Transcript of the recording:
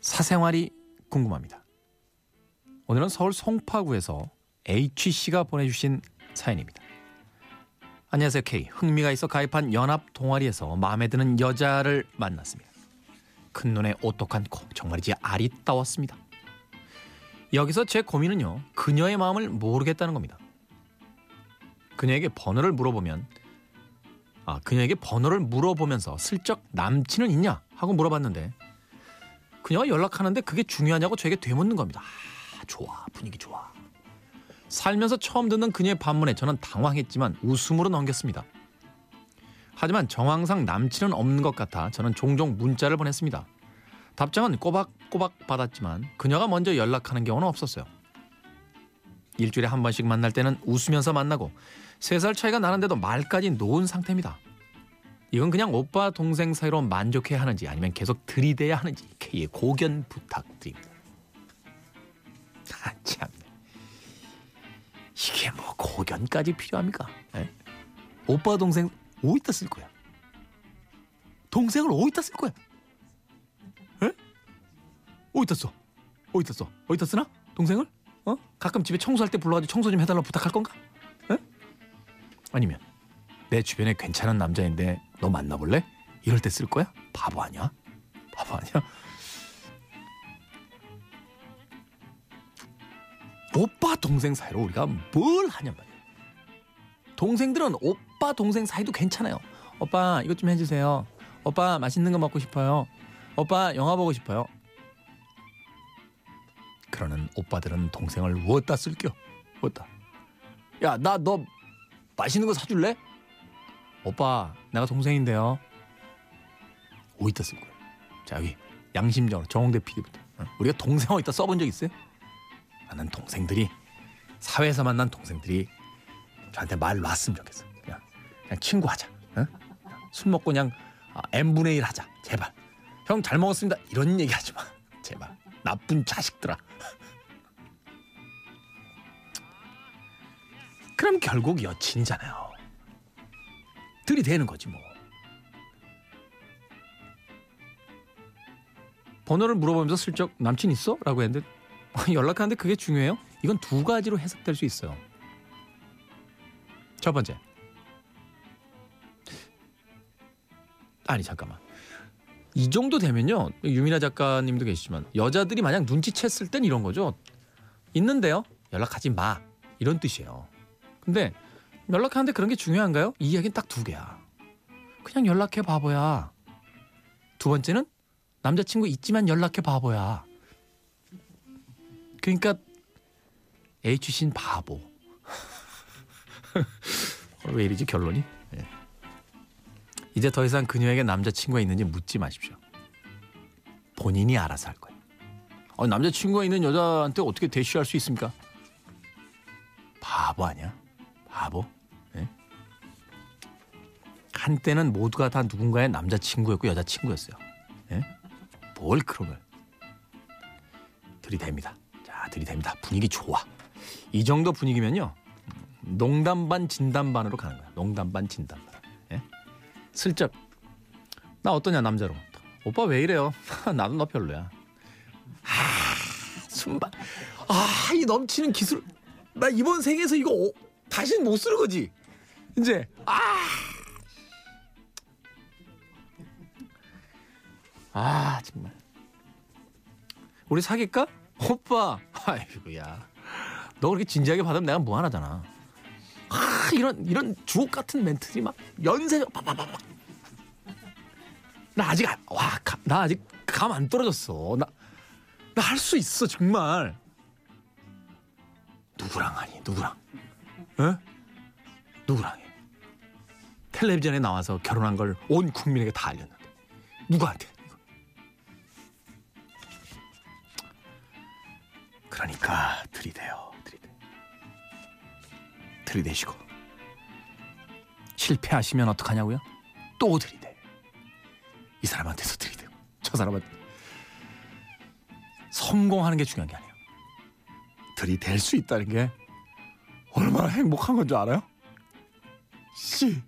사생활이 궁금합니다. 오늘은 서울 송파구에서 H씨가 보내주신 사연입니다. 안녕하세요 K. 흥미가 있어 가입한 연합 동아리에서 마음에 드는 여자를 만났습니다. 큰 눈에 오똑한 코 정말이지 아리따웠습니다. 여기서 제 고민은요. 그녀의 마음을 모르겠다는 겁니다. 그녀에게 번호를 물어보면 아, 그녀에게 번호를 물어보면서 슬쩍 남친은 있냐 하고 물어봤는데 그녀가 연락하는데 그게 중요하냐고 저에게 되묻는 겁니다. 아, 좋아. 분위기 좋아. 살면서 처음 듣는 그녀의 반문에 저는 당황했지만 웃음으로 넘겼습니다. 하지만 정황상 남친은 없는 것 같아 저는 종종 문자를 보냈습니다. 답장은 꼬박꼬박 받았지만 그녀가 먼저 연락하는 경우는 없었어요. 일주일에 한 번씩 만날 때는 웃으면서 만나고 세 살 차이가 나는데도 말까지 놓은 상태입니다. 이건 그냥 오빠 동생 사이로 만족해야 하는지 아니면 계속 들이대야 하는지 K의 고견 부탁드립니다. 아, 참. 이게 뭐 고견까지 필요합니까? 에? 예? 오빠 동생 어디다 쓸 거야? 동생을 어디다 쓸 거야? 에? 예? 어디다 써? 어디다 써? 어디다 쓰나? 동생을? 어? 가끔 집에 청소할 때 불러가지고 청소 좀 해달라고 부탁할 건가? 에? 아니면 내 주변에 괜찮은 남자인데 너 만나볼래? 이럴 때 쓸 거야? 바보 아니야? 바보 아니야? 오빠 동생 사이로 우리가 뭘 하냔 말이야. 동생들은 오빠 동생 사이도 괜찮아요. 오빠 이것 좀 해주세요. 오빠 맛있는 거 먹고 싶어요. 오빠 영화 보고 싶어요. 그러는 오빠들은 동생을 무엇다 쓸겨? 무엇다? 야 나 너 맛있는 거 사줄래? 오빠 내가 동생인데요. 어디다 쓸 거야? 자 여기 양심적으로 정홍대 PD부터 우리가 동생 어디다 써본 적 있어요? 나는 동생들이 사회에서 만난 동생들이 저한테 말 놨으면 좋겠어. 그냥, 그냥 친구하자. 응? 술 먹고 그냥 아, n분의 1 하자. 제발. 형 잘 먹었습니다. 이런 얘기 하지 마. 제발. 나쁜 자식들아. 그럼 결국 여친이잖아요. 들이대는 거지 뭐. 번호를 물어보면서 슬쩍 남친 있어? 라고 했는데 연락하는데 그게 중요해요? 이건 두 가지로 해석될 수 있어요. 첫 번째. 아니 잠깐만. 이 정도 되면요. 유미나 작가님도 계시지만 여자들이 만약 눈치챘을 땐 이런 거죠. 있는데요. 연락하지 마. 이런 뜻이에요. 근데 연락하는데 그런 게 중요한가요? 이 이야기는 딱 두 개야. 그냥 연락해 바보야. 두 번째는 남자친구 있지만 연락해 바보야. 그러니까 H신 바보. 왜 이러지 결론이? 네. 이제 더 이상 그녀에게 남자친구가 있는지 묻지 마십시오. 본인이 알아서 할 거예요. 아, 남자친구가 있는 여자한테 어떻게 대쉬할 수 있습니까? 바보 아니야? 바보? 네? 한때는 모두가 다 누군가의 남자친구였고 여자친구였어요. 네? 뭘 그런 걸. 들이댑니다. 자, 들이댑니다. 분위기 좋아. 이 정도 분위기면요. 농담 반 진담 반으로 가는 거야. 농담 반 진담 반. 예? 슬쩍 나 어떠냐 남자로. 오빠 왜 이래요? 나도 너 별로야. 아, 순발. 아, 이 넘치는 기술. 나 이번 생에서 이거 오, 다시는 못 쓰는 거지. 이제 아. 아, 정말. 우리 사귈까? 오빠. 아이고야. 너 그렇게 진지하게 받으면 내가 뭐 하나잖아. 아, 이런 이런 주옥 같은 멘트들이 막 연쇄적 빠바바바. 나 아직 와, 나 아직 감 안 떨어졌어. 나 나 할 수 있어 정말. 누구랑 하니? 누구랑? 에? 누구랑 해? 텔레비전에 나와서 결혼한 걸 온 국민에게 다 알렸는데 누구한테? 그러니까 들이대요. 들이대시고 실패하시면 어떡하냐고요? 또 들이대. 이 사람한테서 들이대고 저 사람한테 성공하는 게 중요한 게 아니에요. 들이댈 수 있다는 게 얼마나 행복한 건 줄 알아요? 씨.